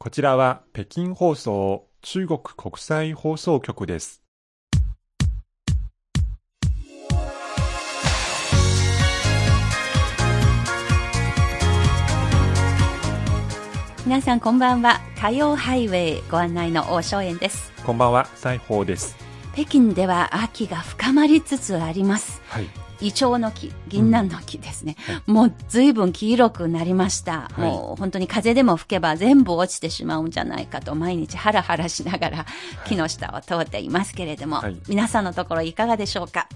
こちらは北京放送中国国際放送局です。皆さんこんばんは火曜ハイウェイご案内の大正円ですこんばんは、西宝です。北京では秋が深まりつつありますはい。イチョウの木、銀杏の木ですね。もう随分黄色くなりました。はいもう本当に風でも吹けば全部落ちてしまうんじゃないかと毎日ハラハラしながら木の下を通っていますけれども、はい皆さんのところいかがでしょうか？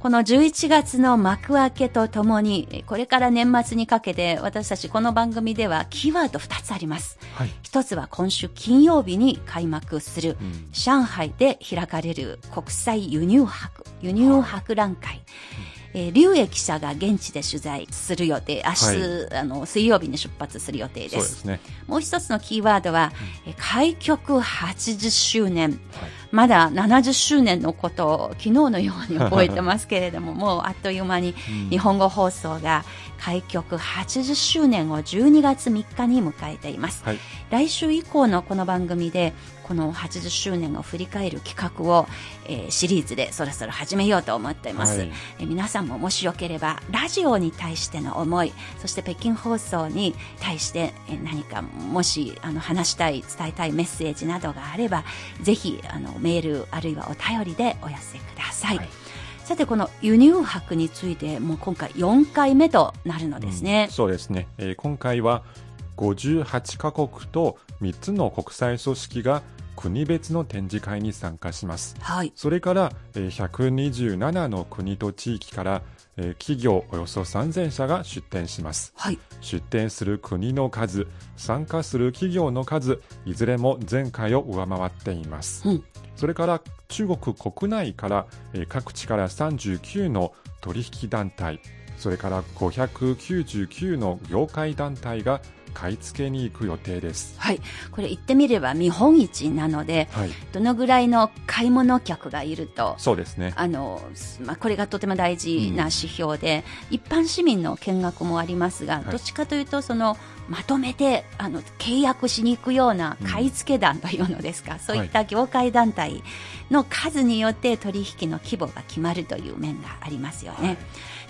この11月の幕開けとともに、これから年末にかけて私たちこの番組ではキーワード2つあります。はい。一つは今週金曜日に開幕するうん上海で開かれる国際輸入博、輸入博覧会。えー、劉英記者が現地で取材する予定、明日、あの、水曜日に出発する予定で。そうですすね。もう一つのキーワードは、えー開局80周年。はい。まだ70周年のことを昨日のように覚えてますけれども、もうあっという間にうん日本語放送が開局80周年を12月3日に迎えています。はい。来週以降のこの番組でこの80周年を振り返る企画を、えーシリーズでそろそろ始めようと思っています、はいえー皆さんももしよければラジオに対しての思いそして北京放送に対して、えー何かもしあの話したい伝えたいメッセージなどがあればぜひあのメールあるいはお便りでお寄せください、はい。さてこの輸入博についてもう今回4回目となるのですね。うん、そうですね、えー今回は58カ国と3つの国際組織が国別の展示会に参加します。はい。それからえー127の国と地域からえー企業およそ3000社が出展します。はい。出展する国の数参加する企業の数いずれも前回を上回っています、うんそれから中国国内から、各地から39の取引団体それから599の業界団体が買い付けに行く予定です。はい。これ言ってみれば見本市なので、はい。どのぐらいの買い物客がいると、そうですね。あの、まあ、これがとても大事な指標で、一般市民の見学もありますが、い。どっちかというと、その、まとめて、あの、契約しに行くような買い付け団というのですか、そういった業界団体の数によって取引の規模が決まるという面がありますよね。はい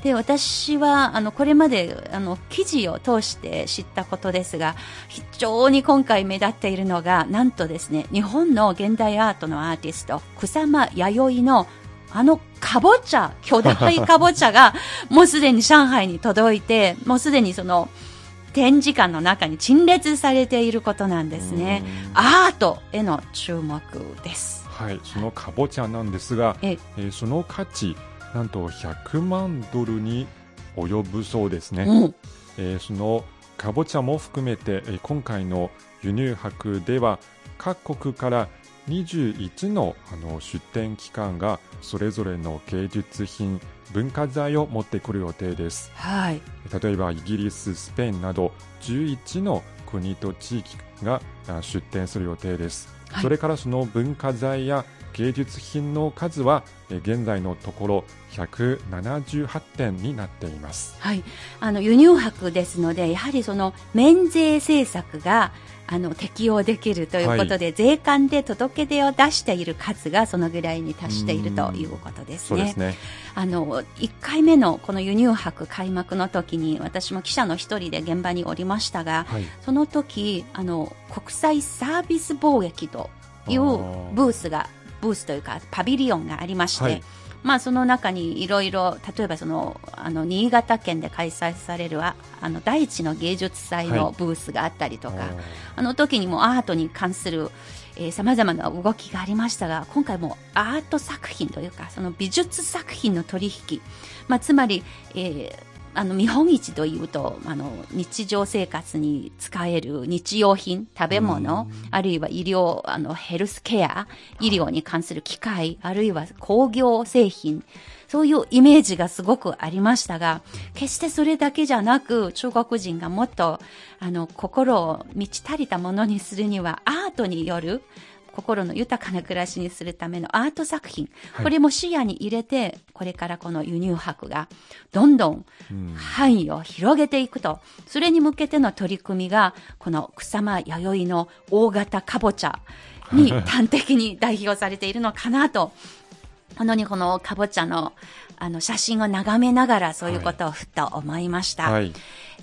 で私はあのこれまであの記事を通して知ったことですが非常に今回目立っているのがなんとですね日本の現代アートのアーティスト草間彌生のあのかぼちゃ巨大かぼちゃがもうすでに上海に届いてもうすでにその展示館の中に陳列されていることなんですね。うん。アートへの注目です。はいそのかぼちゃなんですがえ。えーその価値なんと100万ドルに及ぶそうですね、うん。えーそのかぼちゃも含めて、えー今回の輸入博では各国から21のあの出展機関がそれぞれの芸術品文化財を持ってくる予定です。はい。例えばイギリススペインなど11の国と地域があ出展する予定です、はい。それからその文化財や芸術品の数はえー現在のところ178点になっています。はい、あの輸入博ですのでやはりその免税政策があの適用できるということで、税関で届け出を出している数がそのぐらいに達しているということですね。そうです。ね。あの1回目のこの輸入博開幕の時に私も記者の一人で現場におりましたが、はい。その時あの国際サービス貿易というブースがブースというかパビリオンがありまして、はいまあ、その中にいろいろ例えばそのあの新潟県で開催されるああの第一の芸術祭のはい。ブースがあったりとか、あー。あの時にもアートに関するさまざまな動きがありましたが今回もアート作品というかその美術作品の取引、まあ、つまり、えーあの見本市というとあの日常生活に使える日用品食べ物あるいは医療あのヘルスケア医療に関する機械あるいは工業製品そういうイメージがすごくありましたが、決してそれだけじゃなく、中国人がもっと、あの、心を満ち足りたものにするには、アートによる、心の豊かな暮らしにするためのアート作品、はい。これも視野に入れて、これからこの輸入博がどんどんうん。範囲を広げていくと、それに向けての取り組みが、この草間弥生の大型かぼちゃに 端的に代表されているのかなと、本当にこのかぼちゃのあの写真を眺めながらそういうことをふっと思いました。はい。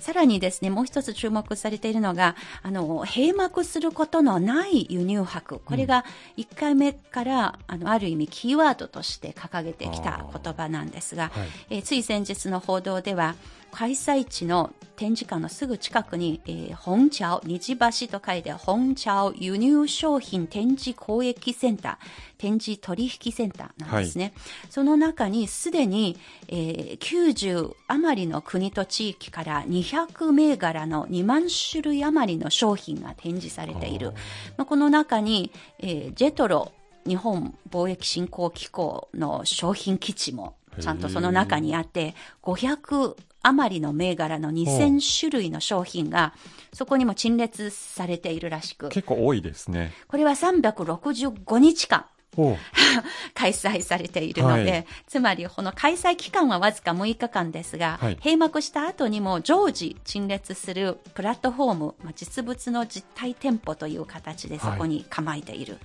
さらにですね、もう一つ注目されているのが、あの、閉幕することのない輸入博。これが1回目から、あの、ある意味キーワードとして掲げてきた言葉なんですが、はいえーつい先日の報道では、開催地の展示館のすぐ近くに、えー、本茶虹橋と書いて、本茶輸入商品展示交易センター、展示取引センターなんですね。その中にすでに、えー90余りの国と地域から200銘柄の2万種類余りの商品が展示されている。まあ、この中に、えージェトロ日本貿易振興機構の商品基地もちゃんとその中にあって、500余りの銘柄の2000種類の商品がそこにも陳列されているらしく、結構多いですね。これは365日間お 開催されているので、はい。つまりこの開催期間はわずか6日間ですが、はい。閉幕した後にも常時陳列するプラットフォーム、まあ、実物の実体店舗という形でそこに構えている。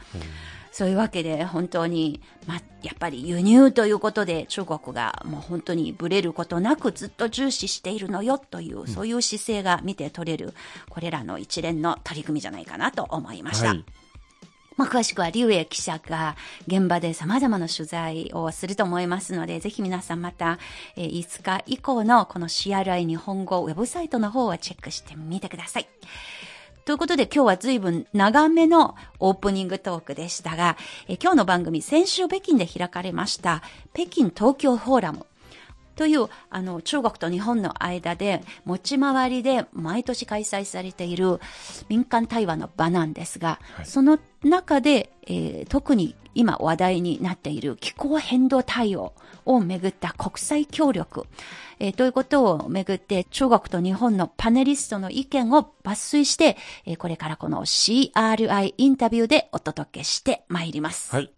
そういうわけで本当に、まあ、やっぱり輸入ということで中国がもう本当にブレることなくずっと重視しているのよという、そういう姿勢が見て取れる、これらの一連の取り組みじゃないかなと思いました。はい。まあ、詳しくは、竜英記者が現場で様々な取材をすると思いますので、ぜひ皆さんまた、えー5日以降のこの CRI 日本語ウェブサイトの方はチェックしてみてください。ということで今日は随分長めのオープニングトークでしたが、えー今日の番組先週北京で開かれました北京東京フォーラム。というあの中国と日本の間で持ち回りで毎年開催されている民間対話の場なんですが、はい。その中で、えー特に今話題になっている気候変動対応をめぐった国際協力、えーということをめぐって中国と日本のパネリストの意見を抜粋して、えーこれからこの CRI インタビューでお届けしてまいります。はい。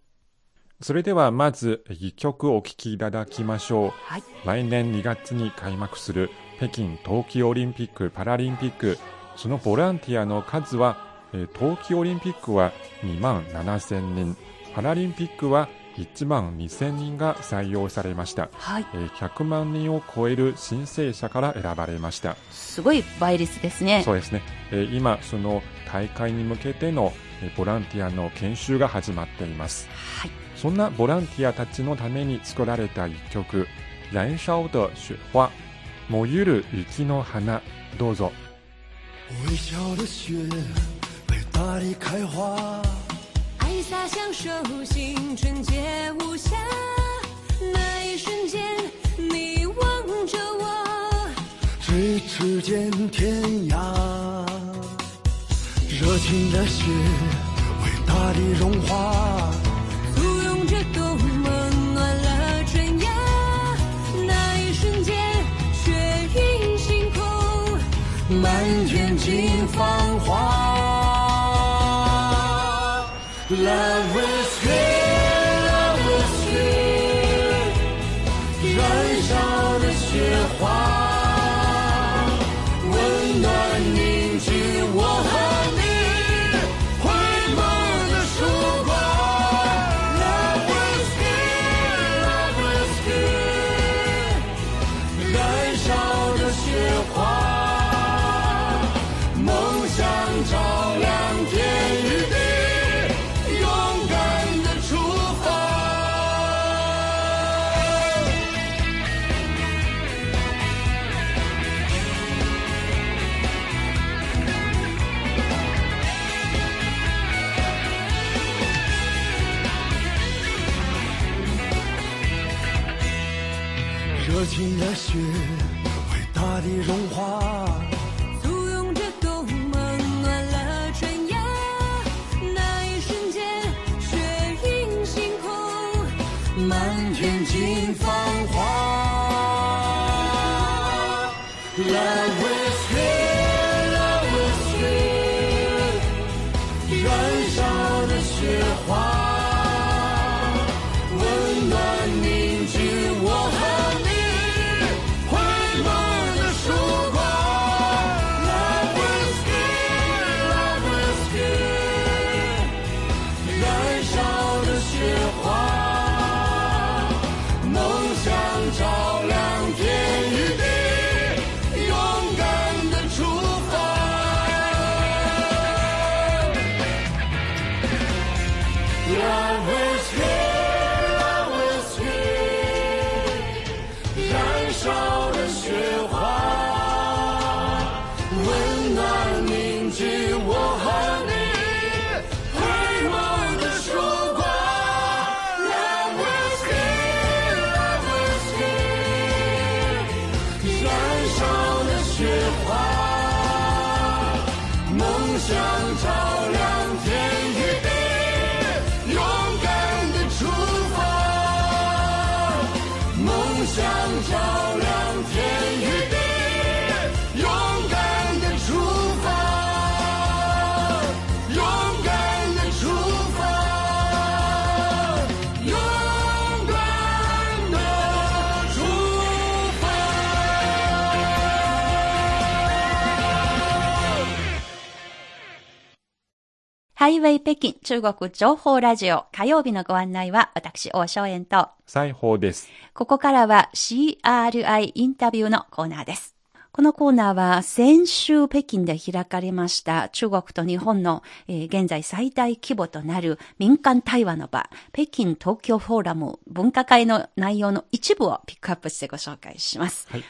それではまず一曲お聴きいただきましょう。はい来年2月に開幕する北京冬季オリンピック・パラリンピックそのボランティアの数はえー冬季オリンピックは2万7000人パラリンピックは1万2000人が採用されました、はい。えー100万人を超える申請者から選ばれました。すごい倍率ですね。そうですね、えー今その大会に向けてのえーボランティアの研修が始まっています。はい。そんなボランティアたちのために作られた一曲「燃烧的雪花」燃ゆる雪の花どうぞ。微小的雪为大地开花，洒向手心，纯洁无瑕。那一瞬间，你望着我，咫尺间天涯。热情的血为大地融化，热情的雪为大地融化，簇拥着冬梦，暖了春芽。那一瞬间，雪映星空，满天尽繁华。来为ハイウェイ北京中国情報ラジオ火曜日のご案内は私、大正円と、裁縫です。ここからは CRI インタビューのコーナーです。このコーナーは先週北京で開かれました中国と日本の、えー現在最大規模となる民間対話の場、北京東京フォーラム分科会の内容の一部をピックアップしてご紹介します。はい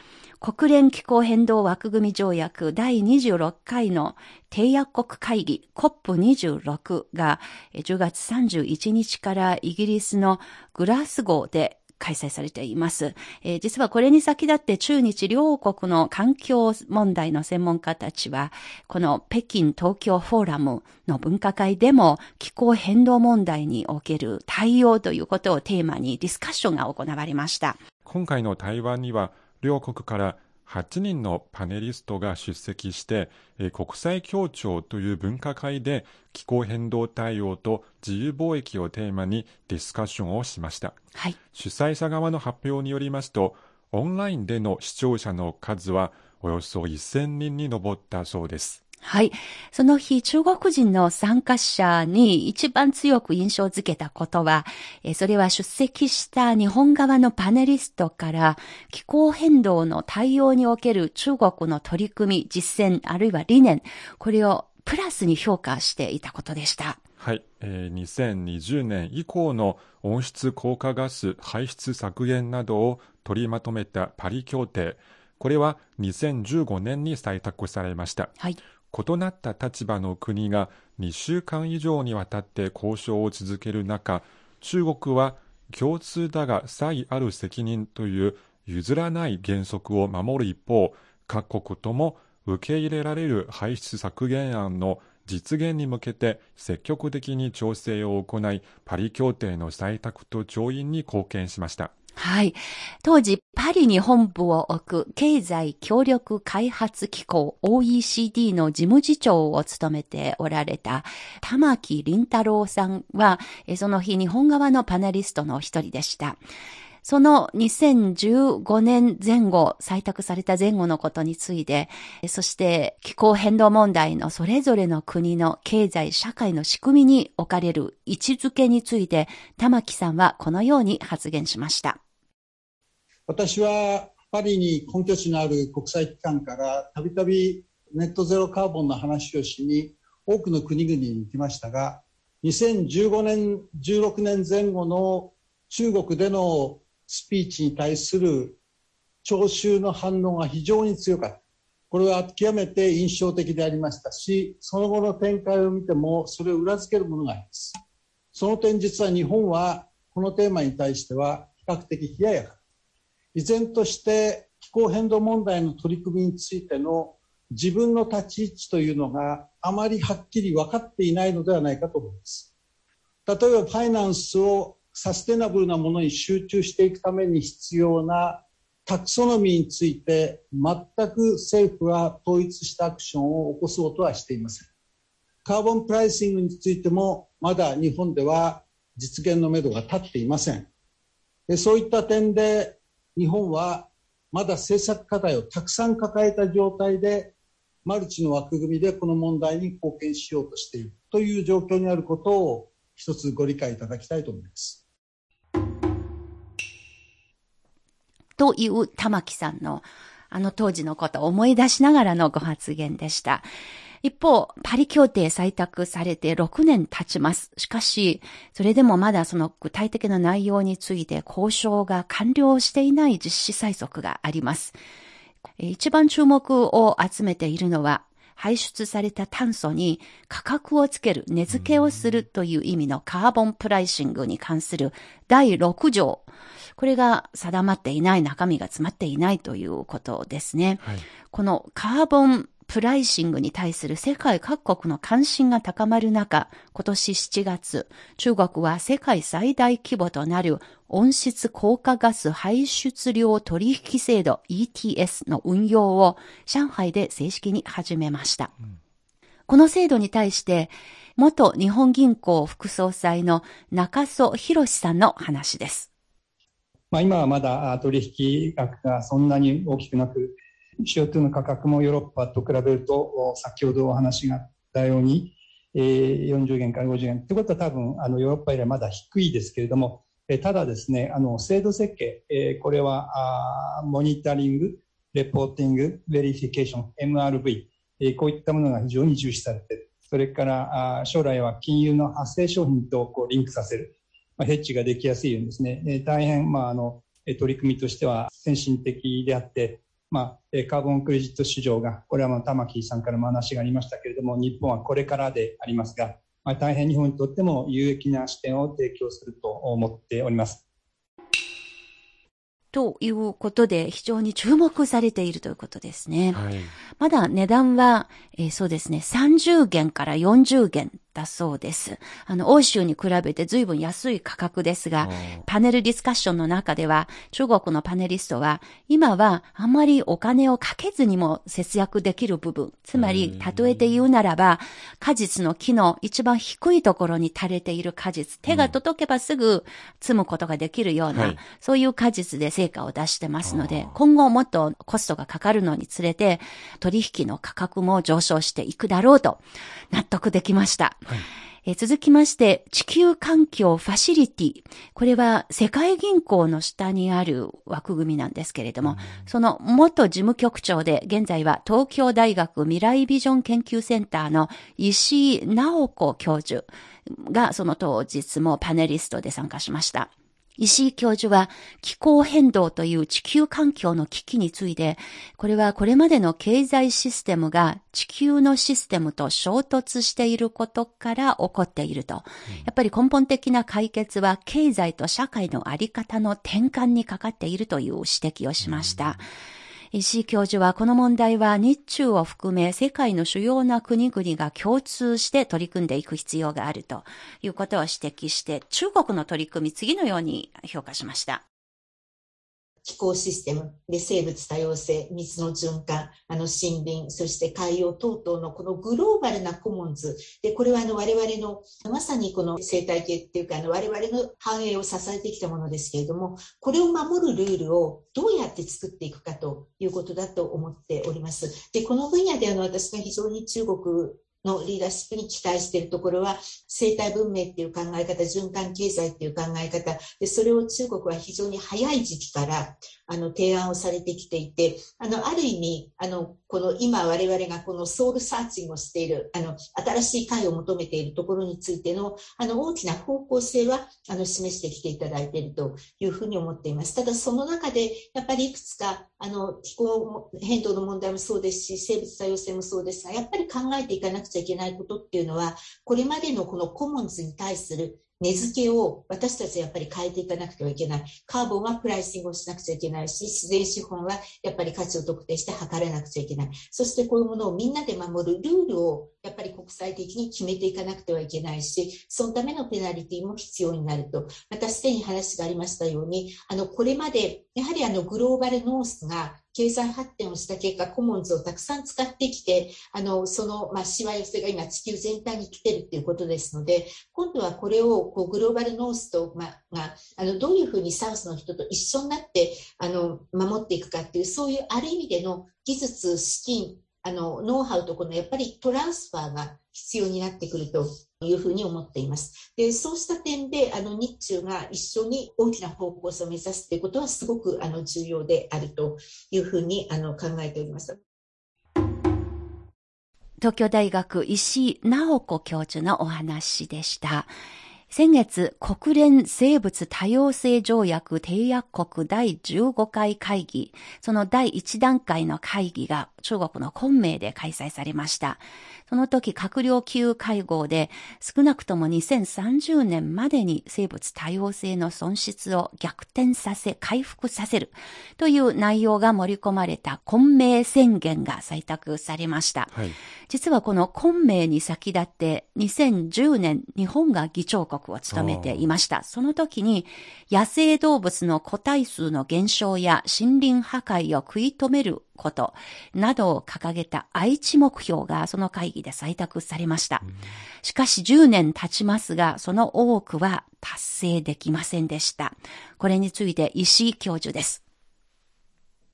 国連気候変動枠組み条約第26回の締約国会議 COP26 がえー10月31日からイギリスのグラスゴーで開催されています。えー実はこれに先立って中日両国の環境問題の専門家たちは、この北京東京フォーラムの分科会でも気候変動問題における対応ということをテーマにディスカッションが行われました。今回の対話には両国から8人のパネリストが出席して、えー国際協調という分科会で気候変動対応と自由貿易をテーマにディスカッションをしました。はい。主催者側の発表によりますと、オンラインでの視聴者の数はおよそ1000人に上ったそうです。はい。その日、中国人の参加者に一番強く印象づけたことは、えーそれは出席した日本側のパネリストから気候変動の対応における中国の取り組み、実践、あるいは理念、これをプラスに評価していたことでした。はい、えー2020年以降の温室効果ガス排出削減などを取りまとめたパリ協定。これは2015年に採択されました。はい。異なった立場の国が2週間以上にわたって交渉を続ける中、中国は共通だが差異ある責任という譲らない原則を守る一方、各国とも受け入れられる排出削減案の実現に向けて積極的に調整を行い、パリ協定の採択と調印に貢献しました。はい。当時、パリに本部を置く経済協力開発機構 OECD の事務次長を務めておられた玉木林太郎さんは、その日日本側のパネリストの一人でした。その2015年前後、採択された前後のことについて、えそして気候変動問題のそれぞれの国の経済、社会の仕組みに置かれる位置づけについて、玉木さんはこのように発言しました。私はパリに本拠地のある国際機関からたびたびネットゼロカーボンの話をしに多くの国々に行きましたが2015年16年前後の中国でのスピーチに対する聴衆の反応が非常に強かった。これは極めて印象的でありましたしその後の展開を見てもそれを裏付けるものがあります。その点実は日本はこのテーマに対しては比較的冷ややか。依然として気候変動問題の取り組みについての自分の立ち位置というのがあまりはっきり分かっていないのではないかと思います。例えばファイナンスをサステナブルなものに集中していくために必要なタクソノミーについて全く政府は統一したアクションを起こそうとはしていません。カーボンプライシングについてもまだ日本では実現のめどが立っていません。そういった点で日本はまだ政策課題をたくさん抱えた状態でマルチの枠組みでこの問題に貢献しようとしているという状況にあることを一つご理解いただきたいと思います。という玉木さんのあの当時のことを思い出しながらのご発言でした。一方、パリ協定採択されて6年経ちます。しかし、それでもまだその具体的な内容について交渉が完了していない実施催促があります。一番注目を集めているのは、排出された炭素に価格をつける、値付けをするという意味のカーボンプライシングに関する第6条。これが定まっていない、中身が詰まっていないということですね。はいこのカーボンプライシングに対する世界各国の関心が高まる中、今年7月、中国は世界最大規模となる温室効果ガス排出量取引制度 ETS の運用を上海で正式に始めました。この制度に対して、元日本銀行副総裁の中曽博さんの話です。まあ、今はまだ取引額がそんなに大きくなく、CO2 の価格もヨーロッパと比べると、先ほどお話があったように、40元から50元。ということは多分、あの、ヨーロッパよりはまだ低いですけれども、えただですね、あの、制度設計、えこれは、あ monitoring、reporting、verification、MRV、えこういったものが非常に重視されて。それから、あ将来は金融の派生商品とこうリンクさせる。まあ、ヘッジができやすいようにですね、え大変、まあ、あの、取り組みとしては先進的であって、まあ、えーカーボンクレジット市場が、これはまあ玉木さんからも話がありましたけれども、日本はこれからでありますが、まあ、大変日本にとっても有益な視点を提供すると思っております。ということで、非常に注目されているということですね。はい。まだ値段は、えーそうですね、30元から40元だそうです。あの、欧州に比べて随分安い価格ですが、パネルディスカッションの中では、中国のパネリストは、今はあまりお金をかけずにも節約できる部分、つまり、例えて言うならば、果実の木の一番低いところに垂れている果実、手が届けばすぐ摘むことができるような、はいそういう果実で成果を出してますので、今後もっとコストがかかるのにつれて、取引の価格も上昇していくだろうと納得できました。えー続きまして、地球環境ファシリティ。これは世界銀行の下にある枠組みなんですけれども、その元事務局長で、現在は東京大学未来ビジョン研究センターの石井直子教授がその当日もパネリストで参加しました。石井教授は気候変動という地球環境の危機について、これはこれまでの経済システムが地球のシステムと衝突していることから起こっていると。やっぱり根本的な解決は経済と社会のあり方の転換にかかっているという指摘をしました。石井教授はこの問題は日中を含め世界の主要な国々が共通して取り組んでいく必要があるということを指摘して中国の取り組み次のように評価しました。気候システムで生物多様性、水の循環、あの森林、そして海洋等々のこのグローバルなコモンズ。で、これはあの我々の、まさにこの生態系っていうか、あの我々の繁栄を支えてきたものですけれども、これを守るルールをどうやって作っていくかということだと思っております。で、この分野であの私が非常に中国のリーダーシップに期待しているところは、生態文明っていう考え方、循環経済っていう考え方、で、それを中国は非常に早い時期から、あの、提案をされてきていて、あの、ある意味、あの、この今我々がこのソウルサーチングをしている、あの、新しい解を求めているところについての、あの、大きな方向性は、あの、示してきていただいているというふうに思っています。ただ、その中で、やっぱりいくつか、あの、気候変動の問題もそうですし、生物多様性もそうですが、やっぱり考えていかなくちゃいけないことっていうのは、これまでのこのコモンズに対する値付けを私たちはやっぱり変えていかなくてはいけない。カーボンはプライシングをしなくちゃいけないし、自然資本はやっぱり価値を特定して測らなくちゃいけない。そしてこういうものをみんなで守るルールをやっぱり国際的に決めていかなくてはいけないし、そのためのペナルティも必要になると。またすでに話がありましたように、あの、これまでやはりあのグローバルノースが経済発展をした結果、コモンズをたくさん使ってきて、あの、その、まあ、しわ寄せが今地球全体に来てるっていうことですので、今度はこれをこうグローバルノースと、まあ、が、あの、どういうふうにサウスの人と一緒になって、あの、守っていくかっていう、そういうある意味での技術、資金、あの、ノウハウとこのやっぱりトランスファーが必要になってくるというふうに思っています。で、そうした点で、あの、日中が一緒に大きな方向性を目指すということはすごく、あの、重要であるというふうに、あの、考えております。東京大学石井直子教授のお話でした。先月、国連生物多様性条約締約国第15回会議、その第1段階の会議が中国の昆明で開催されました。その時、閣僚級会合で少なくとも2030年までに生物多様性の損失を逆転させ、回復させるという内容が盛り込まれた昆明宣言が採択されました。はい。実はこの昆明に先立って2010年日本が議長国を務めていました。その時に野生動物の個体数の減少や森林破壊を食い止めることなどを掲げた愛知目標がその会議で採択されました。しかし10年経ちますが、その多くは達成できませんでした。これについて石井教授です。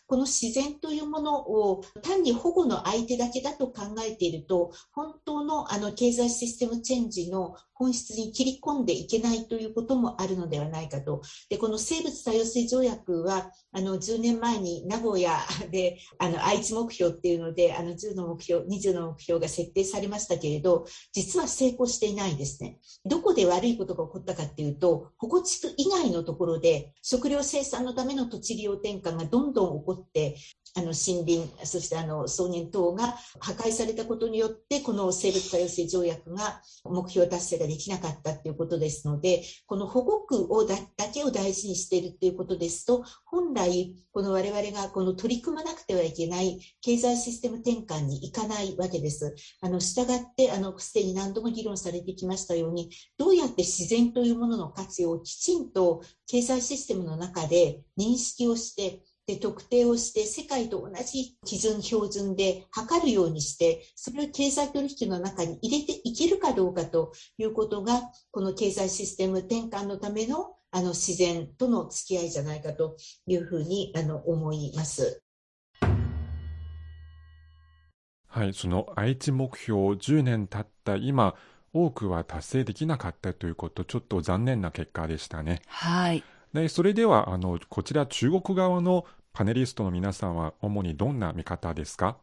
この自然というものを単に保護の相手だけだと考えていると、本当のあの経済システムチェンジの本質に切り込んでいけないということもあるのではないかと。で、この生物多様性条約は、あの、10年前に名古屋で、あの、愛知目標っていうので、あの、10の目標、20の目標が設定されましたけれど、実は成功していないんですね。どこで悪いことが起こったかっていうと、保護地区以外のところで、食料生産のための土地利用転換がどんどん起こって、あの森林、そしてあの草原等が破壊されたことによって、この生物多様性条約が目標達成ができなかったということですので、この保護区をだだけを大事にしているということですと、本来、この我々がこの取り組まなくてはいけない経済システム転換にいかないわけです。あの従って、あのすでに何度も議論されてきましたように、どうやって自然というものの価値をきちんと経済システムの中で認識をして、で特定をして世界と同じ基準標準で測るようにしてそれを経済取引の中に入れていけるかどうかということがこの経済システム転換のためのあの自然との付き合いじゃないかというふうにあの思います。はい、その愛知目標10年経った今、多くは達成できなかったということ、ちょっと残念な結果でしたね。はい。でそれではあの、こちら中国側のパネリストの皆さんは主にどんな見方ですか？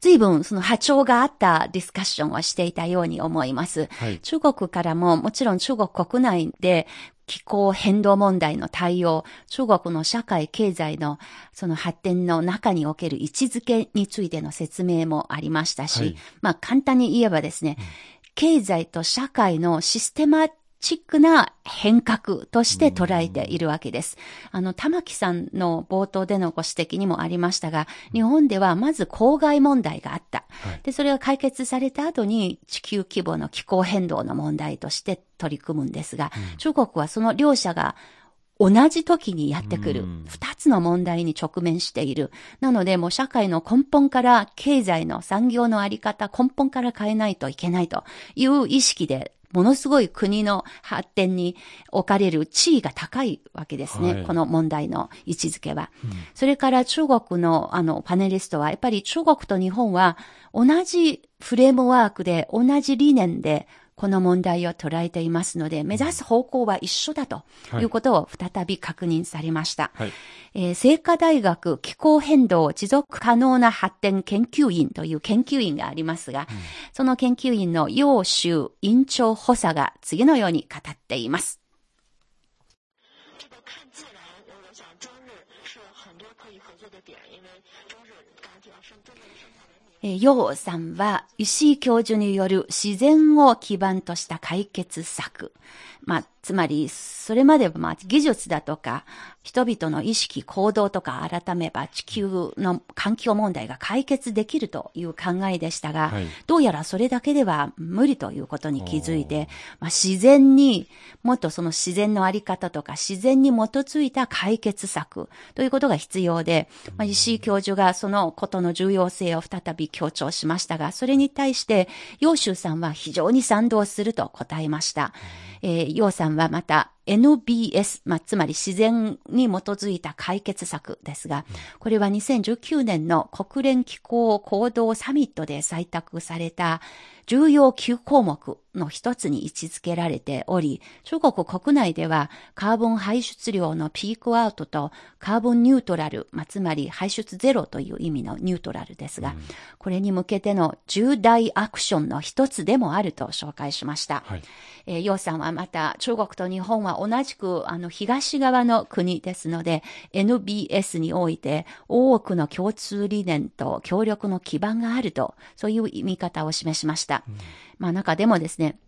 随分その波長があったディスカッションをしていたように思います。はい。中国からももちろん中国国内で気候変動問題の対応、中国の社会経済のその発展の中における位置づけについての説明もありましたし、はいまあ簡単に言えばですね、経済と社会のシステマチックな変革として捉えているわけです。あの、玉木さんの冒頭でのご指摘にもありましたが、日本ではまず公害問題があった。はいで、それが解決された後に地球規模の気候変動の問題として取り組むんですが、中国はその両者が同じ時にやってくるうん二つの問題に直面している。なので、もう社会の根本から経済の産業のあり方、根本から変えないといけないという意識で、ものすごい国の発展に置かれる地位が高いわけですね。はいこの問題の位置づけは。それから中国のあのパネリストは、やっぱり中国と日本は同じフレームワークで、同じ理念で、この問題を捉えていますので、目指す方向は一緒だということを再び確認されました。はい。えー清華大学気候変動持続可能な発展研究院という研究員がありますが、その研究員の楊州院長補佐が次のように語っています。这个看自然，我想中日是很多可以合作的点，因为中日刚刚提到生中日的生态文明。えー楊さんは石井教授による自然を基盤とした解決策。まあ、つまり、それまではまあ技術だとか、人々の意識、行動とか改めば地球の環境問題が解決できるという考えでしたが、はい。どうやらそれだけでは無理ということに気づいて、まあ、自然に、もっとその自然のあり方とか自然に基づいた解決策ということが必要で、まあ、石井教授がそのことの重要性を再び強調しましたが、それに対して、楊州さんは非常に賛同すると答えました。えー、楊さんはまた NBS、まあ、つまり自然に基づいた解決策ですが、これは2019年の国連気候行動サミットで採択された重要9項目の一つに位置づけられており、中国国内ではカーボン排出量のピークアウトとカーボンニュートラル、まあ、つまり排出ゼロという意味のニュートラルですが、これに向けての重大アクションの一つでもあると紹介しました。はい。えー、楊さんはまた中国と日本は同じくあの東側の国ですので NBS において多くの共通理念と協力の基盤があるとそういう見方を示しました。まあ中でもですね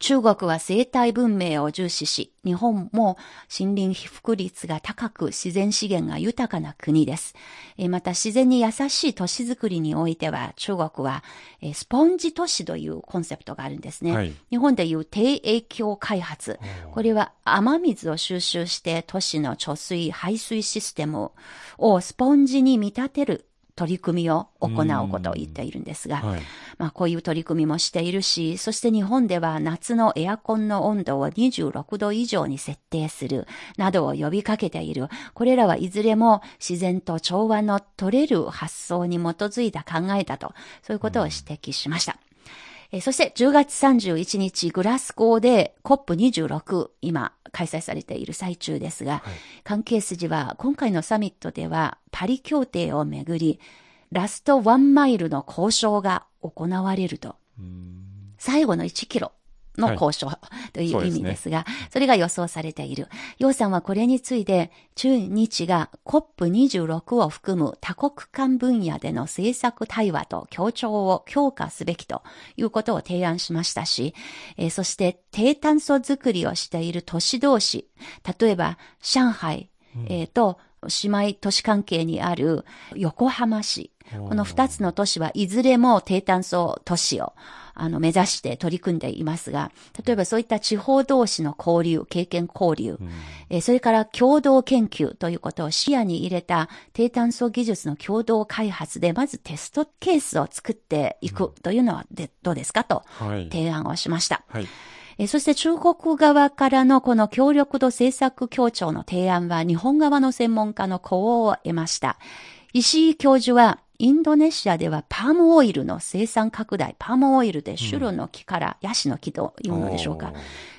中国は生態文明を重視し、日本も森林被覆率が高く自然資源が豊かな国です。えーまた自然に優しい都市づくりにおいては中国はえースポンジ都市というコンセプトがあるんですね。はい日本でいう低影響開発。これは雨水を収集して都市の貯水、排水システムをスポンジに見立てる取り組みを行うことを言っているんですが、はい。まあこういう取り組みもしているし、そして日本では夏のエアコンの温度を26度以上に設定するなどを呼びかけている。これらはいずれも自然と調和の取れる発想に基づいた考えだと、そういうことを指摘しました。えーそして10月31日、グラスゴーで COP26、今開催されている最中ですが、関係筋は今回のサミットではパリ協定をめぐり、ラストワンマイルの交渉が行われると。最後の1キロの交渉という意味ですが、それが予想されている。楊さんはこれについて、中日が COP26 を含む多国間分野での政策対話と協調を強化すべきということを提案しましたし、えーそして低炭素作りをしている都市同士、例えば上海、えーと姉妹都市関係にある横浜市、この二つの都市はいずれも低炭素都市をあの目指して取り組んでいますが、例えばそういった地方同士の交流、経験交流、えーそれから共同研究ということを視野に入れた低炭素技術の共同開発で、まずテストケースを作っていくというのはでどうですかとはい。提案をしました。はい。えーそして中国側からのこの協力度政策協調の提案は日本側の専門家の呼応を得ました。石井教授はインドネシアではパームオイルの生産拡大、パームオイルでシュロの木から、ヤシの木というのでしょうか。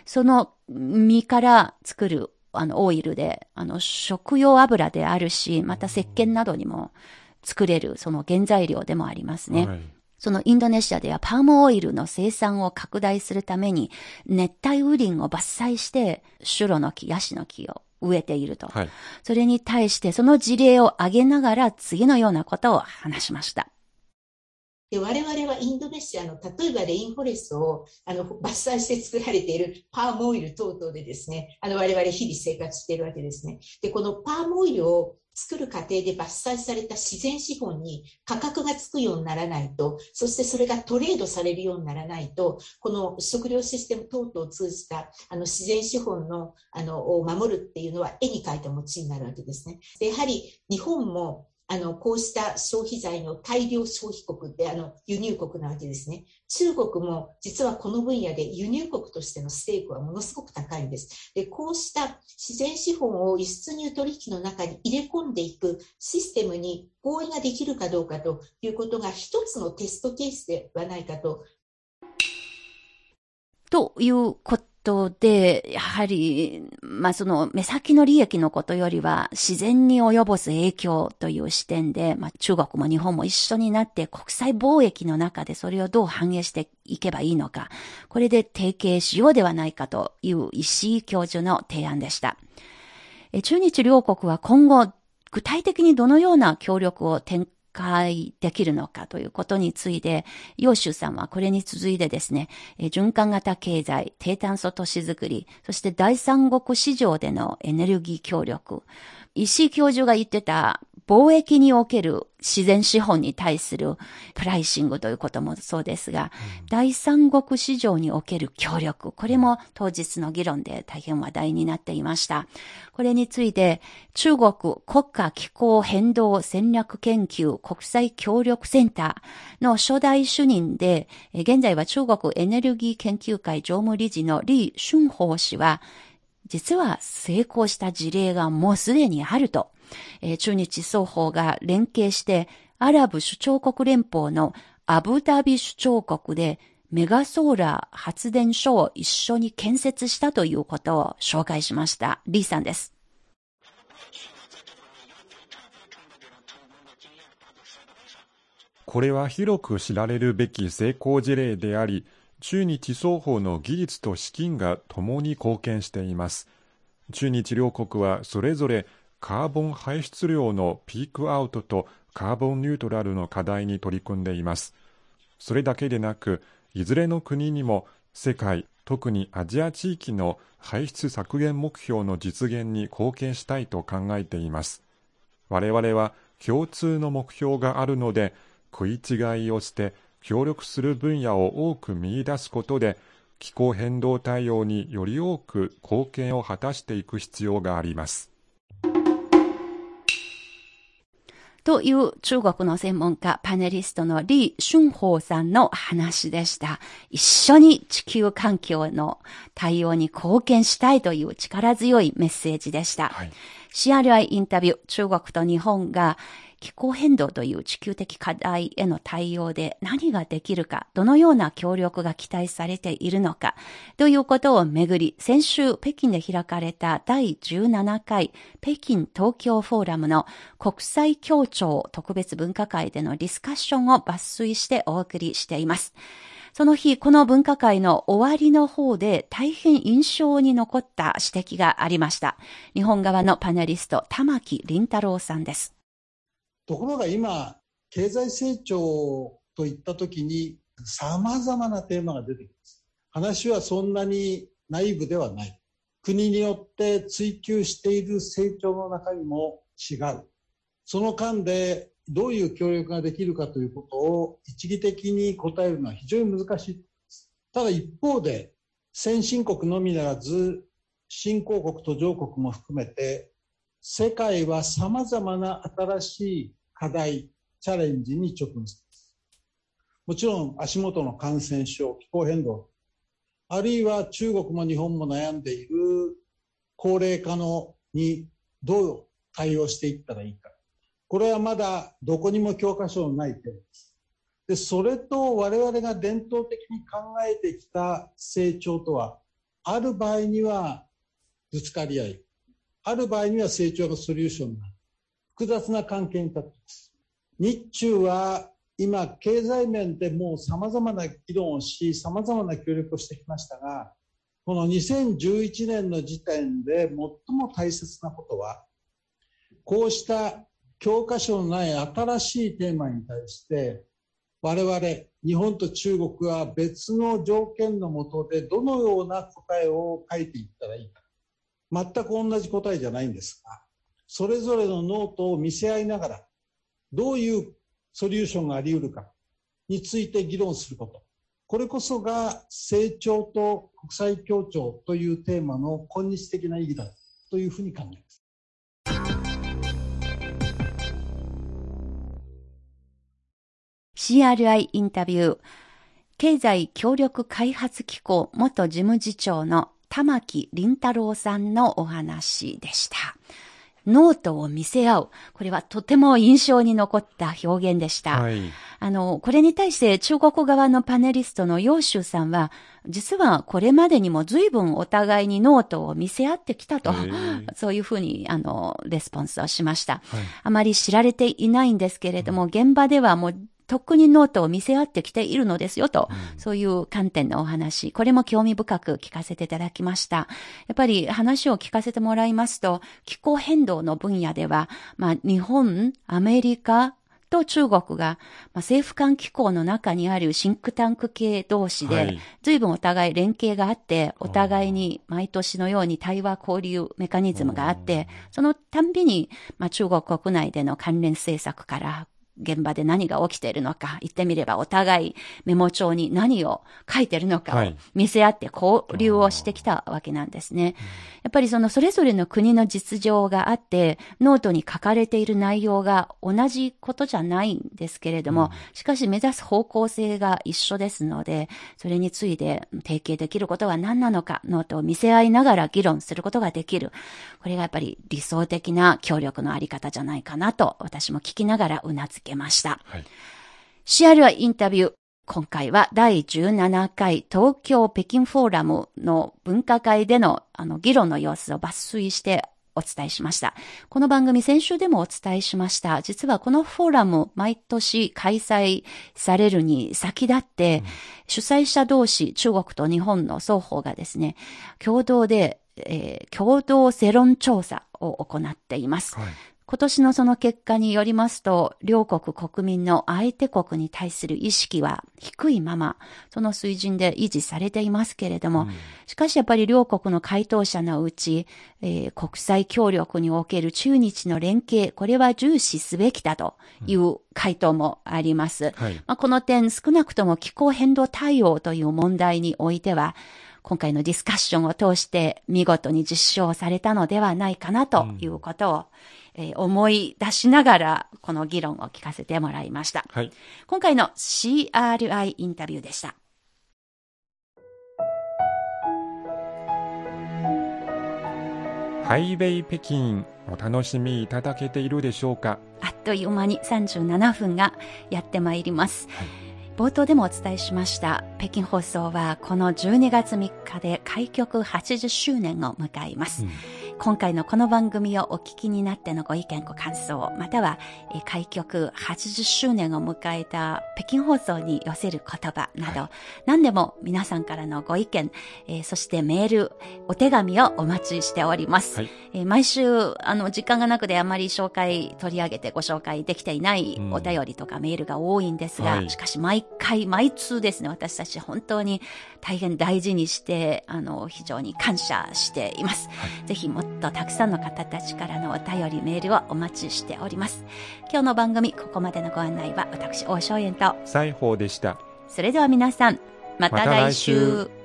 その実から作るあのオイルで、あの食用油であるし、また石鹸などにも作れるその原材料でもありますね。はい。そのインドネシアではパームオイルの生産を拡大するために熱帯雨林を伐採してシュロの木、ヤシの木を植えていると。はい。それに対してその事例を挙げながら次のようなことを話しました。で我々はインドネシアの例えばレインフォレストをあの伐採して作られているパームオイル等々でですね、あの我々日々生活しているわけですね。で、このパームオイルを作る過程で伐採された自然資本に価格がつくようにならないと、そしてそれがトレードされるようにならないと、この食料システム等々を通じたあの自然資本のあのを守るっていうのは絵に描いた餅になるわけですね。でやはり日本もあの、こうした消費財の大量消費国って、あの、輸入国なわけですね。中国も実はこの分野で輸入国としてのステークはものすごく高いんです。で、こうした自然資本を輸出入取引の中に入れ込んでいくシステムに合意ができるかどうかということが一つのテストケースではないかとということで、やはり、まあその目先の利益のことよりは自然に及ぼす影響という視点で、まあ中国も日本も一緒になって国際貿易の中でそれをどう反映していけばいいのか、これで提携しようではないかという石井教授の提案でした。中日両国は今後、具体的にどのような協力を展開できるのかということについて、洋州さんはこれに続いてですね、循環型経済、低炭素都市づくり、そして第三国市場でのエネルギー協力、石井教授が言ってた貿易における自然資本に対するプライシングということもそうですが、第三国市場における協力、これも当日の議論で大変話題になっていました。これについて、中国国家気候変動戦略研究国際協力センターの初代主任で、え現在は中国エネルギー研究会常務理事の李春宝氏は、実は成功した事例がもうすでにあると、えー中日双方が連携して、アラブ首長国連邦のアブダビ首長国でメガソーラー発電所を一緒に建設したということを紹介しました。李さんです。これは広く知られるべき成功事例であり、中日双方の技術と資金が共に貢献しています。中日両国はそれぞれカーボン排出量のピークアウトとカーボンニュートラルの課題に取り組んでいます。それだけでなく、いずれの国にも世界、特にアジア地域の排出削減目標の実現に貢献したいと考えています。我々は共通の目標があるので、食い違いをして協力する分野を多く見出すことで、気候変動対応により多く貢献を果たしていく必要があります。という中国の専門家、パネリストの李春宝さんの話でした。一緒に地球環境の対応に貢献したいという力強いメッセージでした。はい CRI インタビュー、中国と日本が気候変動という地球的課題への対応で何ができるか、どのような協力が期待されているのか、ということをめぐり、先週北京で開かれた第17回北京東京フォーラムの国際協調特別分科会でのディスカッションを抜粋してお送りしています。その日、この分科会の終わりの方で大変印象に残った指摘がありました。日本側のパネリスト、玉木凛太郎さんです。ところが今、経済成長といったときに、さまざまなテーマが出てきます。話はそんなにナイブではない。国によって追求している成長の中身も違う。その間でどういう協力ができるかということを一義的に答えるのは非常に難しい。ただ一方で、先進国のみならず、新興国途上国も含めて、世界は様々な新しい課題、チャレンジに直面します。もちろん足元の感染症、気候変動、あるいは中国も日本も悩んでいる高齢化のにどう対応していったらいいか。これはまだどこにも教科書のない点です。で、それと我々が伝統的に考えてきた成長とは、ある場合にはぶつかり合い、ある場合には成長のソリューションになる。複雑な関係に立っています。日中は今、経済面でもう様々な議論をし、様々な協力をしてきましたが、この2011年の時点で最も大切なことは、こうした教科書のない新しいテーマに対して、我々、日本と中国は別の条件のもとでどのような答えを書いていったらいいか。全く同じ答えじゃないんですが、それぞれのノートを見せ合いながら、どういうソリューションがあり得るかについて議論すること。これこそが成長と国際協調というテーマの今日的な意義だというふうに考えます。CRI インタビュー、経済協力開発機構元事務次長の玉木凛太郎さんのお話でした。ノートを見せ合う。これはとても印象に残った表現でした。はい。あの、これに対して中国側のパネリストの楊州さんは、実はこれまでにも随分お互いにノートを見せ合ってきたとそういうふうに、あの、レスポンスをしました。はい。あまり知られていないんですけれども、現場ではもう、とっくにノートを見せ合ってきているのですよと、そういう観点のお話、これも興味深く聞かせていただきました。やっぱり話を聞かせてもらいますと、気候変動の分野では、まあ、日本、アメリカ、と中国が、まあ、政府間機構の中にあるシンクタンク系同士で、はい。随分お互い連携があって、お互いに毎年のように対話交流メカニズムがあって、そのたんびに、まあ、中国国内での関連政策から現場で何が起きているのか、言ってみればお互いメモ帳に何を書いてるのかをはい見せ合って交流をしてきたわけなんですね。やっぱりそのそれぞれの国の実情があって、ノートに書かれている内容が同じことじゃないんですけれども、しかし目指す方向性が一緒ですので、それについて提携できることは何なのか、ノートを見せ合いながら議論することができる。これがやっぱり理想的な協力のあり方じゃないかなと、私も聞きながらうなずけました。はい。 CRI インタビュー。今回は第17回東京北京フォーラムの分科会でのあの議論の様子を抜粋してお伝えしました。この番組先週でもお伝えしました。実はこのフォーラム毎年開催されるに先立って、主催者同士、中国と日本の双方がですね、共同で、えー共同世論調査を行っています。はい。今年のその結果によりますと、両国国民の相手国に対する意識は低いまま、その水準で維持されていますけれども、しかしやっぱり両国の回答者のうち、えー国際協力における中日の連携、これは重視すべきだという回答もあります。はい。まあ、この点、少なくとも気候変動対応という問題においては、今回のディスカッションを通して見事に実証されたのではないかなということを、えー思い出しながらこの議論を聞かせてもらいました。はい。今回の CRI インタビューでした。ハイウェイ北京、お楽しみいただけているでしょうか？あっという間に37分がやってまいります。冒頭でもお伝えしました北京放送はこの12月3日で開局80周年を迎えます、今回のこの番組をお聞きになってのご意見ご感想またはえー開局80周年を迎えた北京放送に寄せる言葉など、何でも皆さんからのご意見、えーそしてメールお手紙をお待ちしております、はい。えー毎週あの時間がなくてあまり紹介取り上げてご紹介できていないうん。お便りとかメールが多いんですが、はい。しかし毎回毎通ですね私たち本当に大変大事にしてあの非常に感謝しています、ぜひもっとたくさんの方たちからのお便りメールをお待ちしております。今日の番組ここまでのご案内は私大正円と。西宝でした。それでは皆さんまた来来週週